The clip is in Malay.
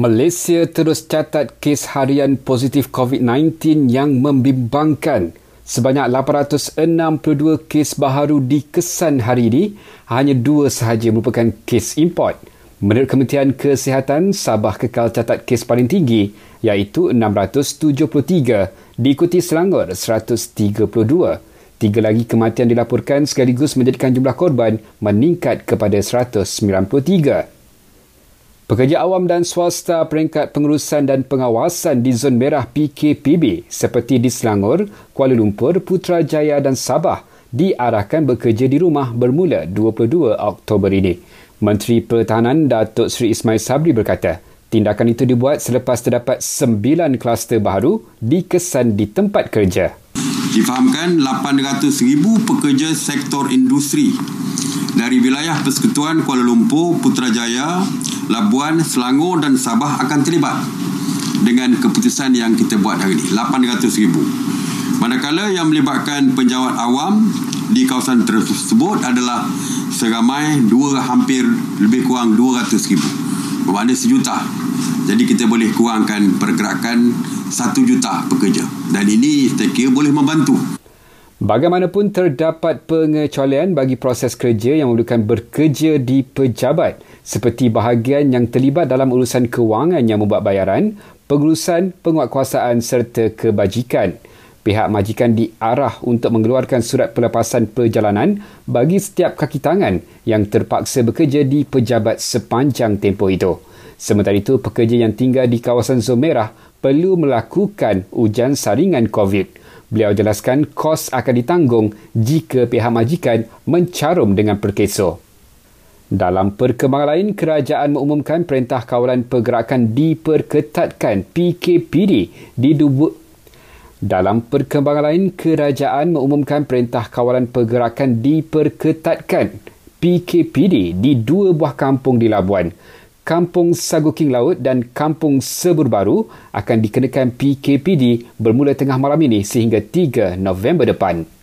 Malaysia terus catat kes harian positif COVID-19 yang membimbangkan. Sebanyak 862 kes baharu dikesan hari ini, hanya dua sahaja merupakan kes import. Menurut Kementerian Kesihatan, Sabah kekal catat kes paling tinggi iaitu 673, diikuti Selangor 132. Tiga lagi kematian dilaporkan sekaligus menjadikan jumlah korban meningkat kepada 193. Pekerja awam dan swasta peringkat pengurusan dan pengawasan di zon merah PKPB seperti di Selangor, Kuala Lumpur, Putrajaya dan Sabah diarahkan bekerja di rumah bermula 22 Oktober ini. Menteri Pertahanan Datuk Seri Ismail Sabri berkata, tindakan itu dibuat selepas terdapat sembilan kluster baru dikesan di tempat kerja difahamkan 800,000 pekerja sektor industri dari wilayah Persekutuan Kuala Lumpur, Putrajaya, Labuan, Selangor dan Sabah akan terlibat dengan keputusan yang kita buat hari ini 800,000 manakala yang melibatkan penjawat awam di kawasan tersebut adalah seramai dua hampir lebih kurang 200,000 bermakna sejuta. Jadi kita boleh kurangkan pergerakan satu juta pekerja. Dan ini saya kira boleh membantu. Bagaimanapun terdapat pengecualian bagi proses kerja yang memerlukan bekerja di pejabat seperti bahagian yang terlibat dalam urusan kewangan yang membuat bayaran, pengurusan, penguatkuasaan serta kebajikan. Pihak majikan diarah untuk mengeluarkan surat pelepasan perjalanan bagi setiap kaki tangan yang terpaksa bekerja di pejabat sepanjang tempoh itu. Sementara itu, pekerja yang tinggal di kawasan zon merah perlu melakukan ujian saringan COVID. Beliau jelaskan kos akan ditanggung jika pihak majikan mencarum dengan perkeso. Dalam perkembangan lain, kerajaan mengumumkan Perintah Kawalan Pergerakan diperketatkan PKPD di dua dalam perkembangan lain, kerajaan mengumumkan Perintah Kawalan Pergerakan diperketatkan PKPD di dua buah kampung di Labuan. Kampung Saguking Laut dan Kampung Sebur Baru akan dikenakan PKPD bermula tengah malam ini sehingga 3 November depan.